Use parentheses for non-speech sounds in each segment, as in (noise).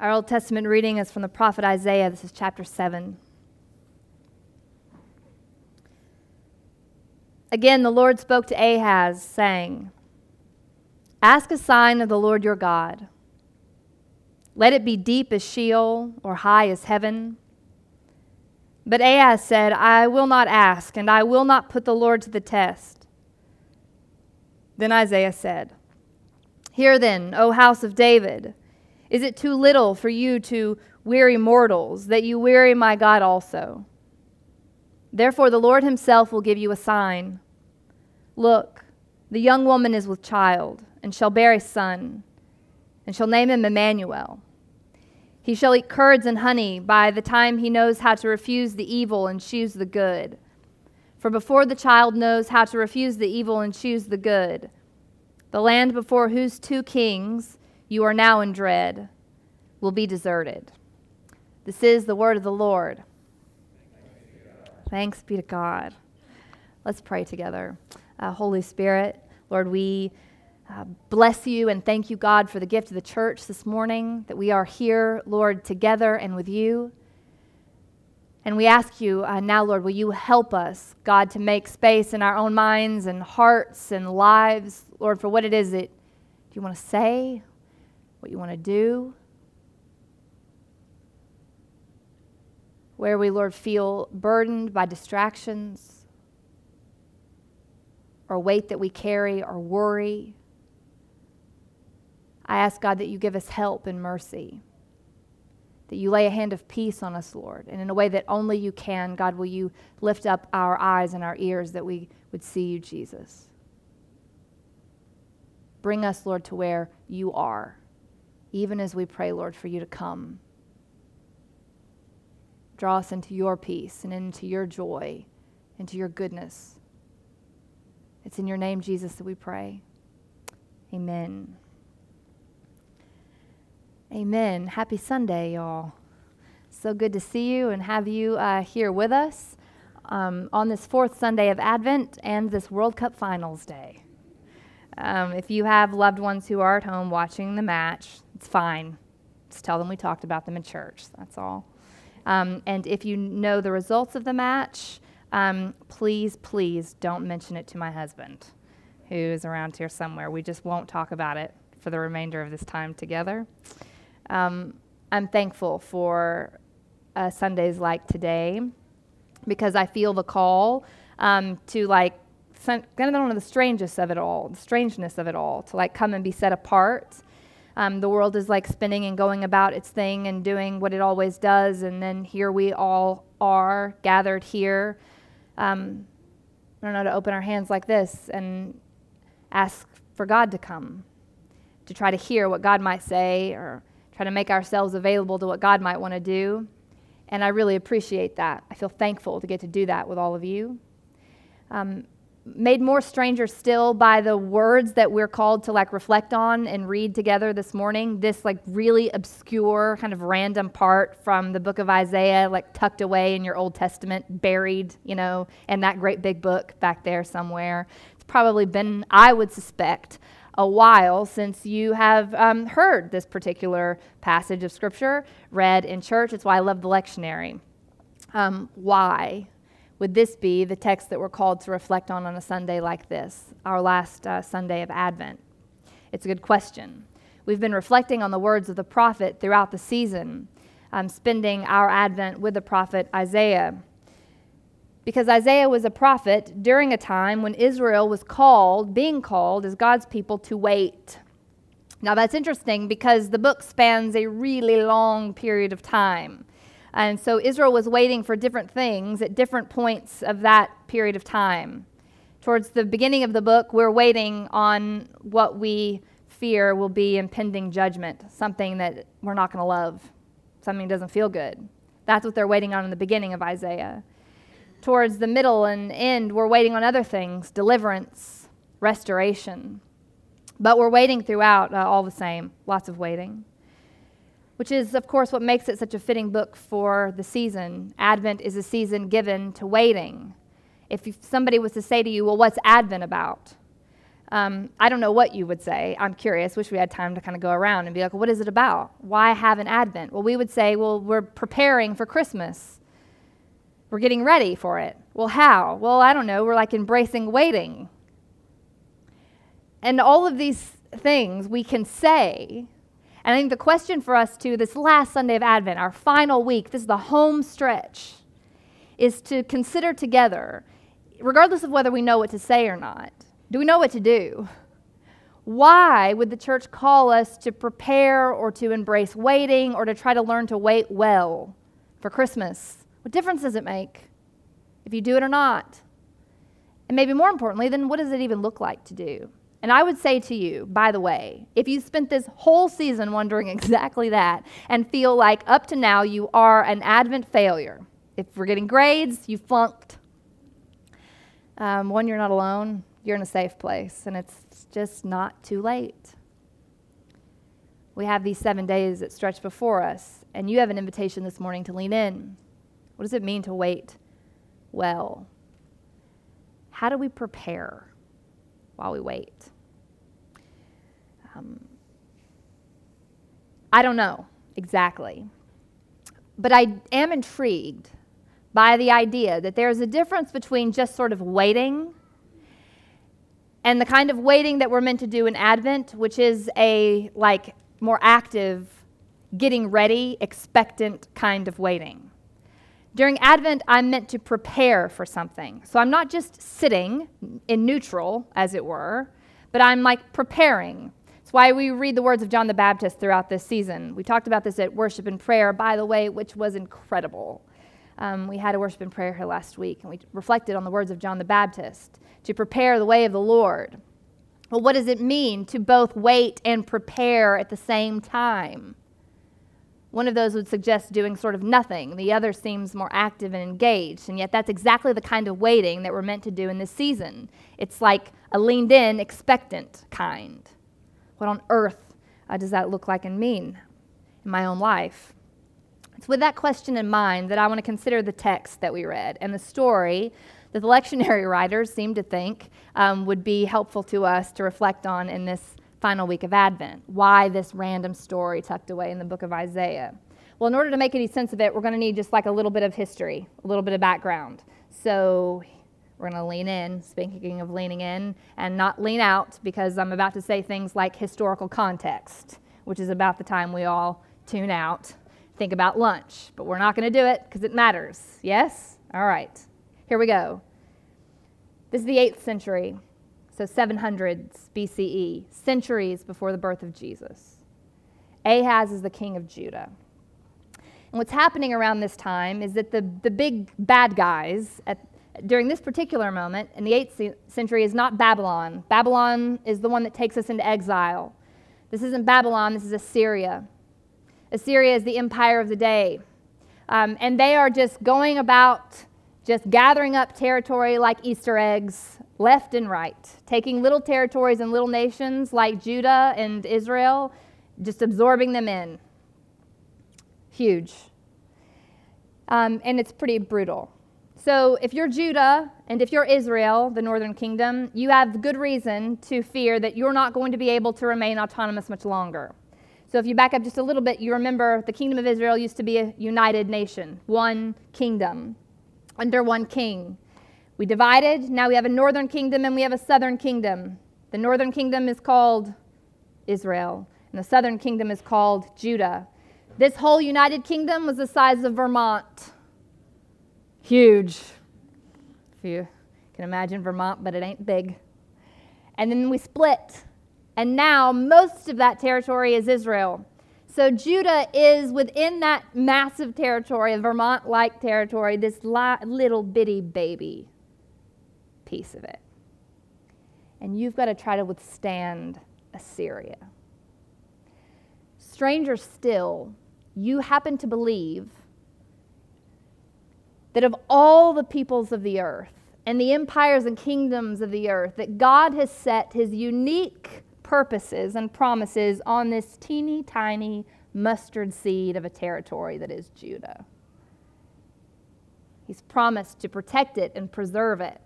Our Old Testament reading is from the prophet Isaiah. This is chapter 7. Again, the Lord spoke to Ahaz, saying, Ask a sign of the Lord your God. Let it be deep as Sheol or high as heaven. But Ahaz said, I will not ask, and I will not put the Lord to the test. Then Isaiah said, Hear then, O house of David, is it too little for you to weary mortals, that you weary my God also? Therefore, the Lord himself will give you a sign. Look, the young woman is with child, and shall bear a son, and shall name him Emmanuel. He shall eat curds and honey by the time he knows how to refuse the evil and choose the good. For before the child knows how to refuse the evil and choose the good, the land before whose two kings you are now in dread will be deserted. This is the word of the Lord. Thanks be to God. Let's pray together. Uh, Holy Spirit, Lord, we uh, bless you and thank you, God, for the gift of the church this morning, that we are here, Lord, together and with you. And we ask you uh, now, Lord, will you help us, God, to make space in our own minds and hearts and lives, Lord, for what it is that you want to say, what you want to do. Where we, Lord, feel burdened by distractions or weight that we carry or worry. I ask God that you give us help and mercy, that you lay a hand of peace on us, Lord, and in a way that only you can, God, will you lift up our eyes and our ears that we would see you, Jesus. Bring us, Lord, to where you are, even as we pray, Lord, for you to come. Draw us into your peace and into your joy, into your goodness. It's in your name, Jesus, that we pray. Amen. Amen. Happy Sunday, y'all. So good to see you and have you uh, here with us um, on this fourth Sunday of Advent and this World Cup Finals Day. Um, if you have loved ones who are at home watching the match, it's fine. Just tell them we talked about them in church. That's all. Um, and if you know the results of the match, um, please, please don't mention it to my husband, who is around here somewhere. We just won't talk about it for the remainder of this time together. Um, I'm thankful for uh, Sundays like today because I feel the call um, to like kind of one of the strangest of it all, the strangeness of it all, to like come and be set apart. Um, the world is like spinning and going about its thing and doing what it always does, and then here we all are gathered here. Um, I don't know to open our hands like this and ask for God to come, to try to hear what God might say or try to make ourselves available to what God might want to do. And I really appreciate that. I feel thankful to get to do that with all of you. Um, made more stranger still by the words that we're called to like reflect on and read together this morning this like really obscure kind of random part from the book of isaiah like tucked away in your old testament buried you know in that great big book back there somewhere it's probably been i would suspect a while since you have um, heard this particular passage of Scripture read in church. It's why I love the lectionary. Um, why would this be the text that we're called to reflect on on a Sunday like this, our last uh, Sunday of Advent? It's a good question. We've been reflecting on the words of the prophet throughout the season, um, spending our Advent with the prophet Isaiah because Isaiah was a prophet during a time when Israel was called, being called as God's people to wait. Now that's interesting because the book spans a really long period of time. And so Israel was waiting for different things at different points of that period of time. Towards the beginning of the book, we're waiting on what we fear will be impending judgment, something that we're not going to love, something that doesn't feel good. That's what they're waiting on in the beginning of Isaiah towards the middle and end, we're waiting on other things deliverance, restoration. But we're waiting throughout uh, all the same, lots of waiting. Which is, of course, what makes it such a fitting book for the season. Advent is a season given to waiting. If somebody was to say to you, Well, what's Advent about? Um, I don't know what you would say. I'm curious. Wish we had time to kind of go around and be like, what is it about? Why have an Advent? Well, we would say, well, we're preparing for Christmas. We're getting ready for it. Well, how? Well, I don't know. We're like embracing waiting. And all of these things we can say. And I think the question for us, too, this last Sunday of Advent, our final week, this is the home stretch, is to consider together, regardless of whether we know what to say or not, do we know what to do? Why would the church call us to prepare or to embrace waiting or to try to learn to wait well for Christmas? What difference does it make if you do it or not? And maybe more importantly, then what does it even look like to do? And I would say to you, by the way, if you spent this whole season wondering (laughs) exactly that and feel like up to now you are an Advent failure, if we're getting grades, you flunked, um, one, you're not alone you're in a safe place, and it's just not too late. We have these seven days that stretch before us, and you have an invitation this morning to lean in. What does it mean to wait well? How do we prepare while we wait? Um, I don't know exactly, but I am intrigued by the idea that there's a difference between just sort of waiting and the kind of waiting that we're meant to do in Advent, which is a like more active, getting ready, expectant kind of waiting. During Advent, I'm meant to prepare for something. So I'm not just sitting in neutral, as it were, but I'm like preparing. It's why we read the words of John the Baptist throughout this season. We talked about this at worship and prayer, by the way, which was incredible. Um, we had a worship and prayer here last week, and we reflected on the words of John the Baptist to prepare the way of the Lord. Well, what does it mean to both wait and prepare at the same time? One of those would suggest doing sort of nothing. The other seems more active and engaged. And yet, that's exactly the kind of waiting that we're meant to do in this season. It's like a leaned in, expectant kind. What on earth uh, does that look like and mean in my own life? It's with that question in mind that I want to consider the text that we read and the story that the lectionary (laughs) writers seem to think um, would be helpful to us to reflect on in this final week of Advent. Why this random story tucked away in the book of Isaiah? Well, in order to make any sense of it, we're going to need just like a little bit of history, a little bit of background. So we're going to lean in, speaking of leaning in, and not lean out because I'm about to say things like historical context, which is about the time we all tune out think about lunch, but we're not going to do it because it matters. Yes? All right. Here we go. This is the 8th century, so 700s BCE, centuries before the birth of Jesus. Ahaz is the king of Judah. And what's happening around this time is that the, the big bad guys at, during this particular moment in the 8th century is not Babylon. Babylon is the one that takes us into exile. This isn't Babylon, this is Assyria. Assyria is the empire of the day. Um, and they are just going about just gathering up territory like Easter eggs left and right, taking little territories and little nations like Judah and Israel, just absorbing them in. Huge. Um, and it's pretty brutal. So, if you're Judah and if you're Israel, the northern kingdom, you have good reason to fear that you're not going to be able to remain autonomous much longer. So if you back up just a little bit, you remember the kingdom of Israel used to be a united nation, one kingdom, under one king. We divided, now we have a northern kingdom and we have a southern kingdom. The northern kingdom is called Israel, and the southern kingdom is called Judah. This whole united kingdom was the size of Vermont. Huge. If you can imagine Vermont, but it ain't big. And then we split and now most of that territory is Israel. So Judah is within that massive territory, Vermont like territory, this little bitty baby piece of it. And you've got to try to withstand Assyria. Stranger still, you happen to believe that of all the peoples of the earth and the empires and kingdoms of the earth, that God has set his unique purposes and promises on this teeny tiny mustard seed of a territory that is Judah. He's promised to protect it and preserve it.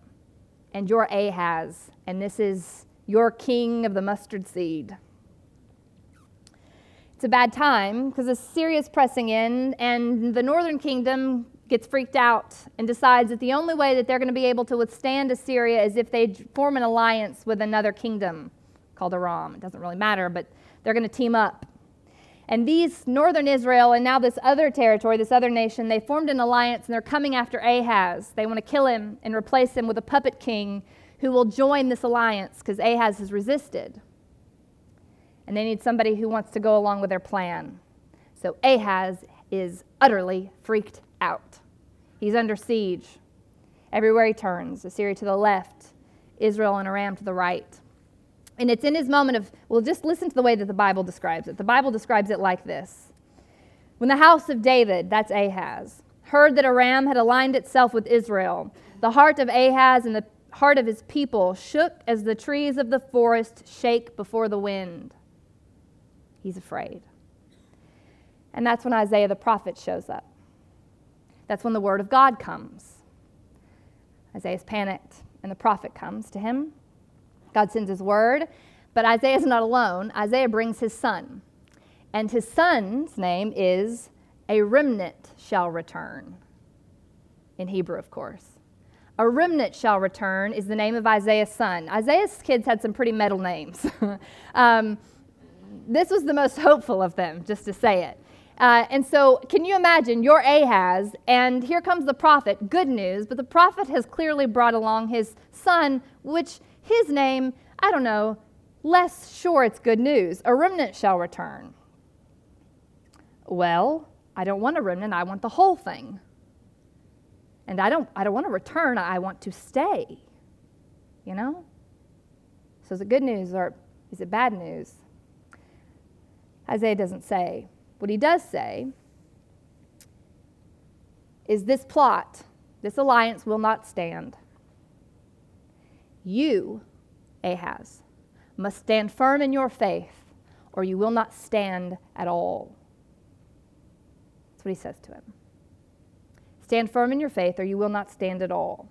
And you're Ahaz, and this is your king of the mustard seed. It's a bad time because Assyria's pressing in, and the northern kingdom gets freaked out and decides that the only way that they're going to be able to withstand Assyria is if they form an alliance with another kingdom called Aram. It doesn't really matter, but they're going to team up. And these northern Israel and now this other territory, this other nation, they formed an alliance and they're coming after Ahaz. They want to kill him and replace him with a puppet king who will join this alliance because Ahaz has resisted. And they need somebody who wants to go along with their plan. So Ahaz is utterly freaked out. He's under siege. Everywhere he turns, Assyria to the left, Israel and Aram to the right. And it's in his moment of, well, just listen to the way that the Bible describes it. The Bible describes it like this When the house of David, that's Ahaz, heard that Aram had aligned itself with Israel, the heart of Ahaz and the heart of his people shook as the trees of the forest shake before the wind. He's afraid. And that's when Isaiah the prophet shows up. That's when the word of God comes. Isaiah's panicked, and the prophet comes to him God sends his word. But Isaiah is not alone. Isaiah brings his son. And his son's name is A Remnant Shall Return, in Hebrew, of course. A remnant shall return is the name of Isaiah's son. Isaiah's kids had some pretty metal names. (laughs) um, this was the most hopeful of them, just to say it. Uh, and so, can you imagine? You're Ahaz, and here comes the prophet. Good news, but the prophet has clearly brought along his son, which his name, I don't know, less sure it's good news. A remnant shall return. Well, I don't want a remnant, I want the whole thing. And I don't, I don't want to return, I want to stay. You know? So is it good news or is it bad news? Isaiah doesn't say. What he does say is this plot, this alliance will not stand. You, Ahaz, must stand firm in your faith, or you will not stand at all. That's what he says to him. Stand firm in your faith, or you will not stand at all.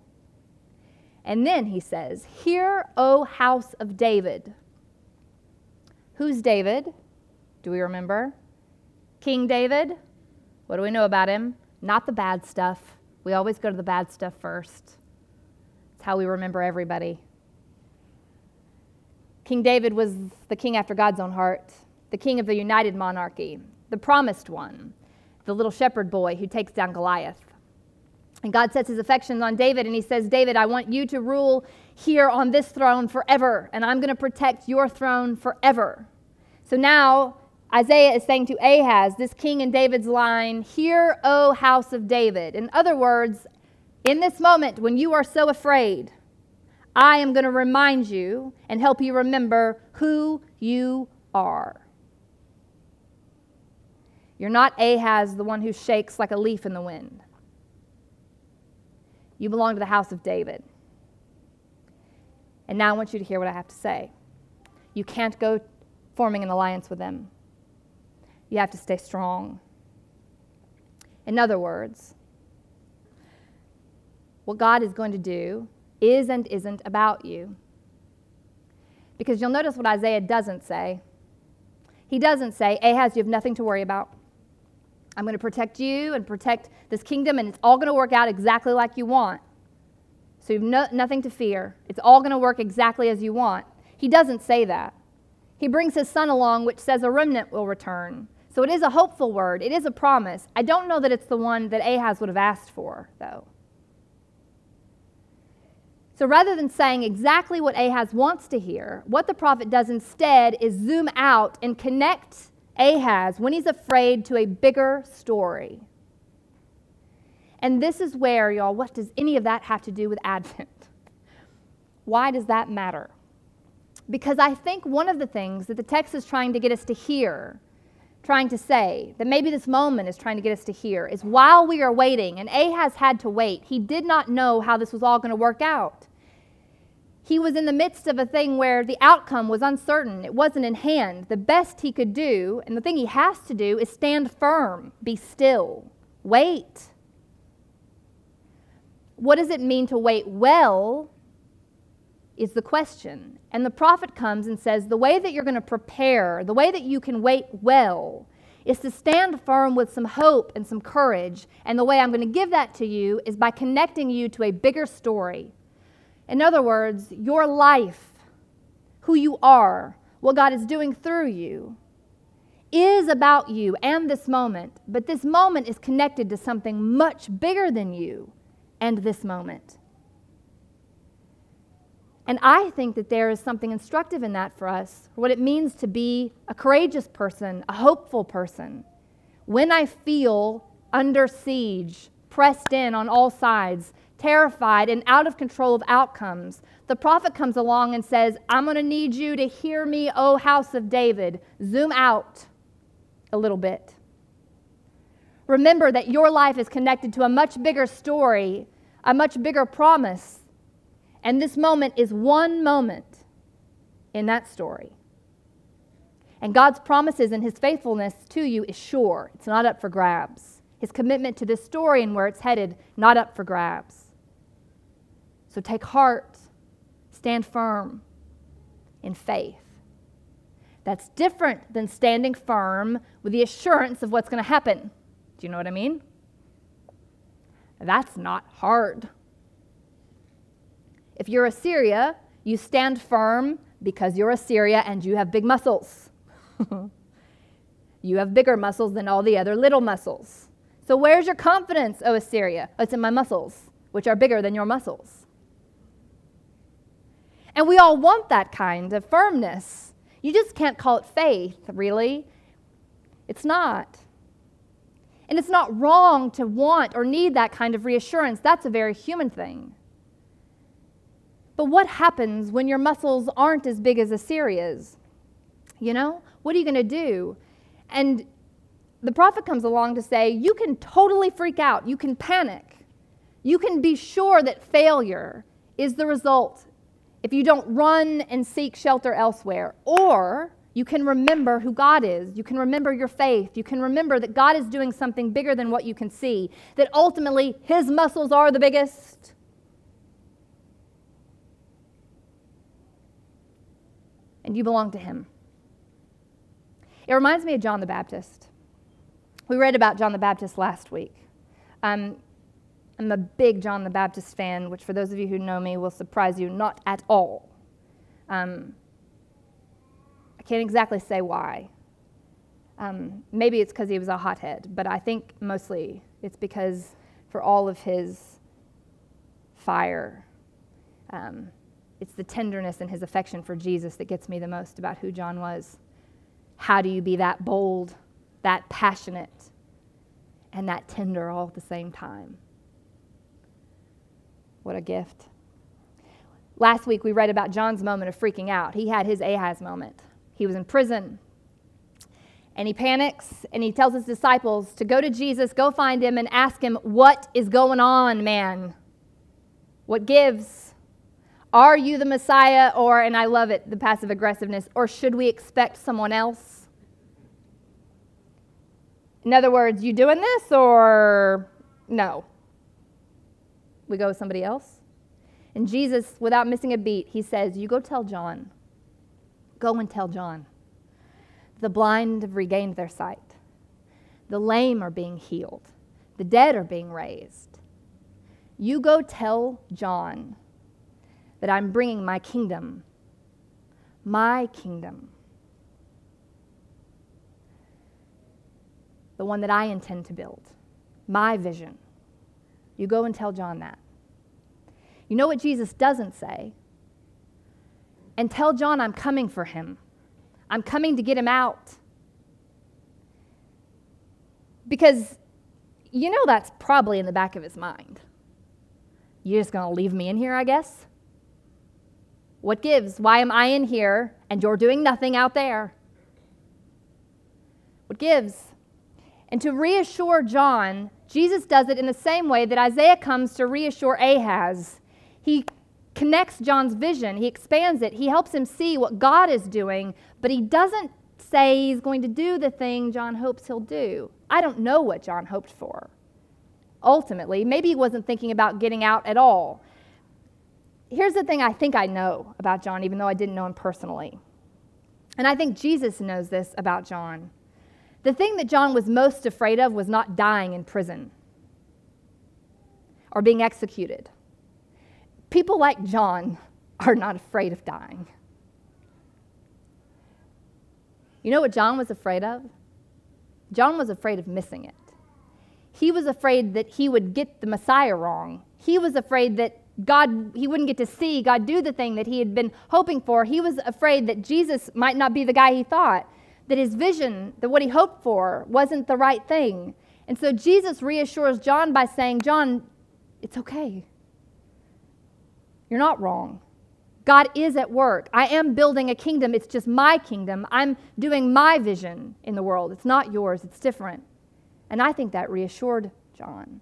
And then he says, Hear, O house of David. Who's David? Do we remember? King David. What do we know about him? Not the bad stuff. We always go to the bad stuff first. It's how we remember everybody. King David was the king after God's own heart, the king of the united monarchy, the promised one, the little shepherd boy who takes down Goliath. And God sets his affections on David, and he says, David, I want you to rule here on this throne forever, and I'm going to protect your throne forever. So now Isaiah is saying to Ahaz, this king in David's line, Hear, O house of David. In other words, in this moment, when you are so afraid, I am going to remind you and help you remember who you are. You're not Ahaz, the one who shakes like a leaf in the wind. You belong to the house of David. And now I want you to hear what I have to say. You can't go forming an alliance with them, you have to stay strong. In other words, what God is going to do is and isn't about you. Because you'll notice what Isaiah doesn't say. He doesn't say, Ahaz, you have nothing to worry about. I'm going to protect you and protect this kingdom, and it's all going to work out exactly like you want. So you've no, nothing to fear. It's all going to work exactly as you want. He doesn't say that. He brings his son along, which says a remnant will return. So it is a hopeful word, it is a promise. I don't know that it's the one that Ahaz would have asked for, though. So rather than saying exactly what Ahaz wants to hear, what the prophet does instead is zoom out and connect Ahaz, when he's afraid, to a bigger story. And this is where, y'all, what does any of that have to do with Advent? Why does that matter? Because I think one of the things that the text is trying to get us to hear, trying to say, that maybe this moment is trying to get us to hear, is while we are waiting, and Ahaz had to wait, he did not know how this was all going to work out. He was in the midst of a thing where the outcome was uncertain. It wasn't in hand. The best he could do, and the thing he has to do, is stand firm, be still, wait. What does it mean to wait well? is the question. And the prophet comes and says, The way that you're going to prepare, the way that you can wait well, is to stand firm with some hope and some courage. And the way I'm going to give that to you is by connecting you to a bigger story. In other words, your life, who you are, what God is doing through you, is about you and this moment, but this moment is connected to something much bigger than you and this moment. And I think that there is something instructive in that for us, what it means to be a courageous person, a hopeful person. When I feel under siege, pressed in on all sides, terrified, and out of control of outcomes, the prophet comes along and says, I'm going to need you to hear me, O house of David. Zoom out a little bit. Remember that your life is connected to a much bigger story, a much bigger promise and this moment is one moment in that story. And God's promises and his faithfulness to you is sure. It's not up for grabs. His commitment to this story and where it's headed, not up for grabs. So take heart, stand firm in faith. That's different than standing firm with the assurance of what's going to happen. Do you know what I mean? That's not hard. If you're Assyria, you stand firm because you're Assyria and you have big muscles. (laughs) you have bigger muscles than all the other little muscles. So, where's your confidence, O Assyria? Oh, it's in my muscles, which are bigger than your muscles. And we all want that kind of firmness. You just can't call it faith, really. It's not. And it's not wrong to want or need that kind of reassurance. That's a very human thing. But what happens when your muscles aren't as big as Assyria's? You know, what are you going to do? And the prophet comes along to say, you can totally freak out, you can panic, you can be sure that failure is the result if you don't run and seek shelter elsewhere. Or you can remember who God is. You can remember your faith. You can remember that God is doing something bigger than what you can see, that ultimately His muscles are the biggest and you belong to him. It reminds me of John the Baptist. We read about John the Baptist last week. Um, I'm a big John the Baptist fan, which for those of you who know me will surprise you not at all. Um, I can't exactly say why. Um, maybe it's because he was a hothead, but I think mostly it's because for all of his fire, um, it's the tenderness and his affection for Jesus that gets me the most about who John was. How do you be that bold, that passionate, and that tender all at the same time? What a gift. Last week we read about John's moment of freaking out. He had his Ahaz moment. He was in prison. And he panics and he tells his disciples to go to Jesus, go find him, and ask him, What is going on, man? What gives? Are you the Messiah? Or, and I love it, the passive aggressiveness, or should we expect someone else? In other words, you doing this or no? We go with somebody else? And Jesus, without missing a beat, he says, You go tell John. Go and tell John. The blind have regained their sight, the lame are being healed, the dead are being raised. You go tell John that I'm bringing my kingdom. My kingdom. The one that I intend to build. My vision. You go and tell John that. You know what Jesus doesn't say? And tell John I'm coming for him. I'm coming to get him out. Because you know that's probably in the back of his mind. You're just going to leave me in here, I guess? What gives? Why am I in here and you're doing nothing out there? What gives? And to reassure John, Jesus does it in the same way that Isaiah comes to reassure Ahaz. He connects John's vision, he expands it, he helps him see what God is doing, but he doesn't say he's going to do the thing John hopes he'll do. I don't know what John hoped for. Ultimately, maybe he wasn't thinking about getting out at all here's the thing I think I know about John, even though I didn't know him personally. And I think Jesus knows this about John. The thing that John was most afraid of was not dying in prison or being executed. People like John are not afraid of dying. You know what John was afraid of? John was afraid of missing it. He was afraid that he would get the Messiah wrong. He was afraid that God, he wouldn't get to see God do the thing that he had been hoping for. He was afraid that Jesus might not be the guy he thought, that his vision, that what he hoped for, wasn't the right thing. And so Jesus reassures John by saying, John, it's okay. You're not wrong. God is at work. I am building a kingdom. It's just my kingdom. I'm doing my vision in the world. It's not yours, it's different. And I think that reassured John.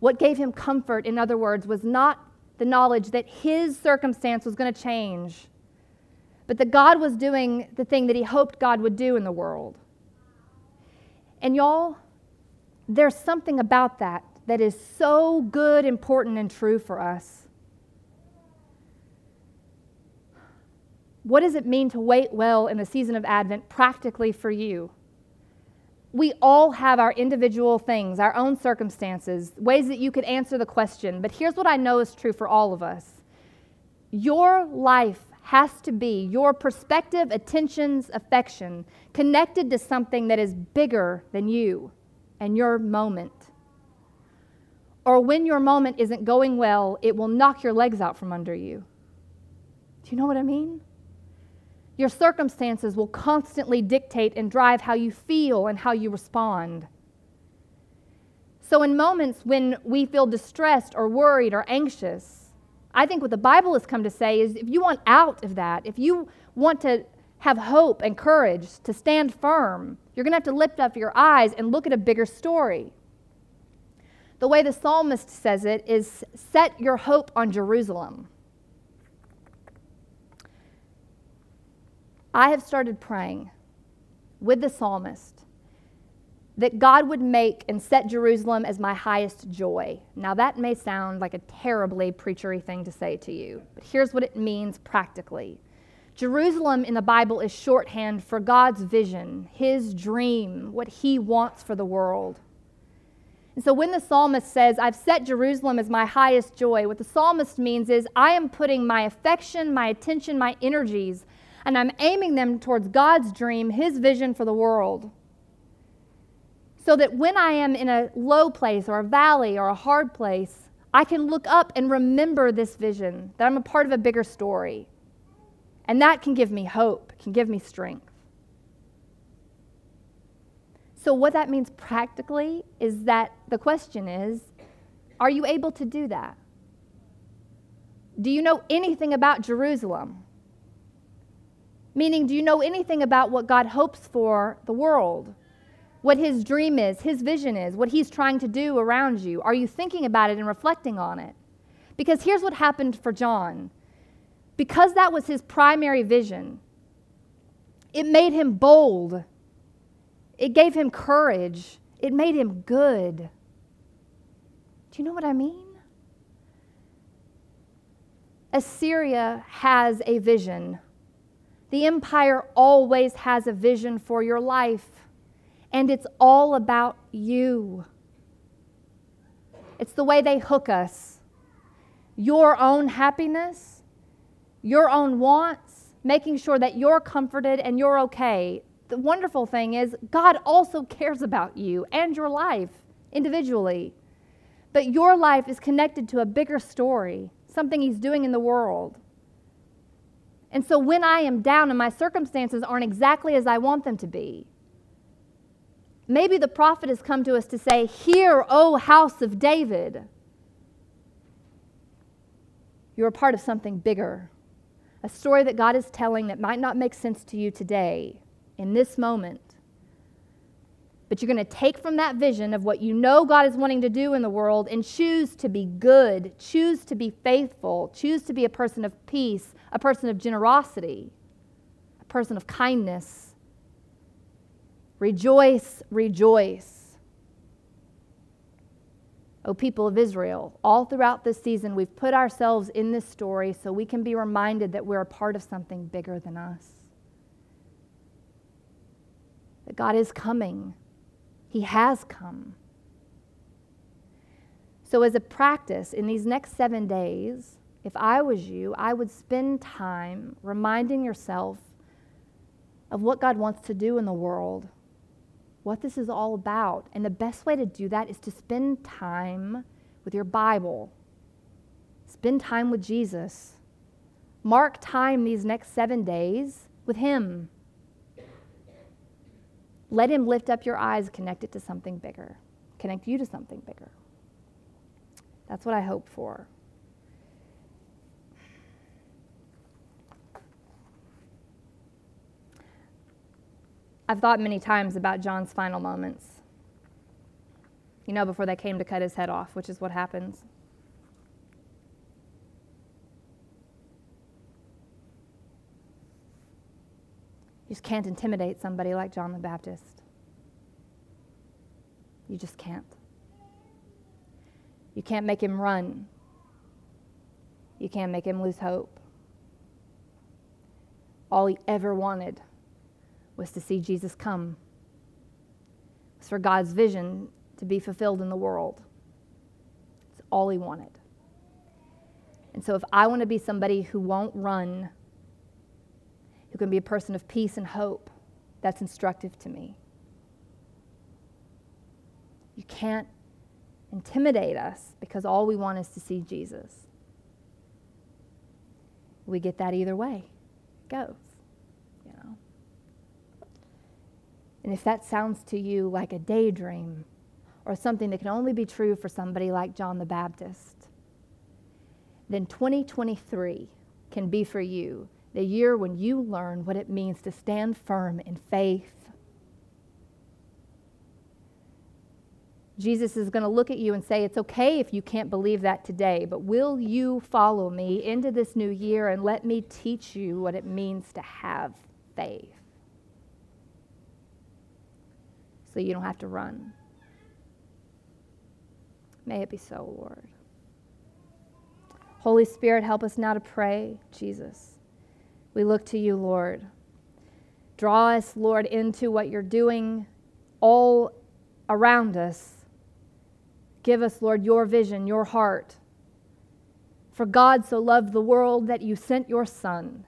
What gave him comfort, in other words, was not the knowledge that his circumstance was going to change, but that God was doing the thing that he hoped God would do in the world. And y'all, there's something about that that is so good, important, and true for us. What does it mean to wait well in the season of Advent practically for you? we all have our individual things, our own circumstances, ways that you could answer the question. But here's what I know is true for all of us your life has to be, your perspective, attentions, affection, connected to something that is bigger than you and your moment. Or when your moment isn't going well, it will knock your legs out from under you. Do you know what I mean? Your circumstances will constantly dictate and drive how you feel and how you respond. So, in moments when we feel distressed or worried or anxious, I think what the Bible has come to say is if you want out of that, if you want to have hope and courage to stand firm, you're going to have to lift up your eyes and look at a bigger story. The way the psalmist says it is set your hope on Jerusalem. I have started praying with the psalmist that God would make and set Jerusalem as my highest joy. Now, that may sound like a terribly preachery thing to say to you, but here's what it means practically Jerusalem in the Bible is shorthand for God's vision, his dream, what he wants for the world. And so when the psalmist says, I've set Jerusalem as my highest joy, what the psalmist means is, I am putting my affection, my attention, my energies and I'm aiming them towards God's dream, His vision for the world. So that when I am in a low place or a valley or a hard place, I can look up and remember this vision, that I'm a part of a bigger story. And that can give me hope, can give me strength. So, what that means practically is that the question is are you able to do that? Do you know anything about Jerusalem? Meaning, do you know anything about what God hopes for the world? What his dream is, his vision is, what he's trying to do around you? Are you thinking about it and reflecting on it? Because here's what happened for John. Because that was his primary vision, it made him bold. It gave him courage. It made him good. Do you know what I mean? Assyria has a vision the empire always has a vision for your life, and it's all about you. It's the way they hook us. Your own happiness, your own wants, making sure that you're comforted and you're okay. The wonderful thing is, God also cares about you and your life individually. But your life is connected to a bigger story, something He's doing in the world. And so when I am down and my circumstances aren't exactly as I want them to be, maybe the prophet has come to us to say, Hear, O house of David. You're a part of something bigger, a story that God is telling that might not make sense to you today, in this moment. But you're going to take from that vision of what you know God is wanting to do in the world and choose to be good, choose to be faithful, choose to be a person of peace, a person of generosity, a person of kindness. Rejoice, rejoice. O people of Israel, all throughout this season, we've put ourselves in this story so we can be reminded that we're a part of something bigger than us. That God is coming, He has come. So, as a practice, in these next seven days, if I was you, I would spend time reminding yourself of what God wants to do in the world, what this is all about. And the best way to do that is to spend time with your Bible, spend time with Jesus. Mark time these next seven days with Him. Let Him lift up your eyes, connect it to something bigger, connect you to something bigger. That's what I hope for. I've thought many times about John's final moments. You know, before they came to cut his head off, which is what happens. You just can't intimidate somebody like John the Baptist. You just can't. You can't make him run. You can't make him lose hope. All he ever wanted was to see Jesus come. It was for God's vision to be fulfilled in the world. It's all he wanted. And so, if I want to be somebody who won't run, who can be a person of peace and hope, that's instructive to me. You can't intimidate us because all we want is to see Jesus. We get that either way. It goes. You know. And if that sounds to you like a daydream or something that can only be true for somebody like John the Baptist, then 2023 can be for you the year when you learn what it means to stand firm in faith. Jesus is going to look at you and say, It's okay if you can't believe that today, but will you follow me into this new year and let me teach you what it means to have faith? so you don't have to run. May it be so, Lord. Holy Spirit, help us now to pray, Jesus. We look to you, Lord. Draw us, Lord, into what you're doing all around us. Give us, Lord, your vision, your heart. For God so loved the world that you sent your Son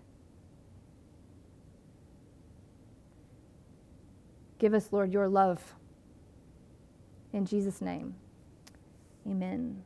Give us, Lord, your love. In Jesus' name, amen.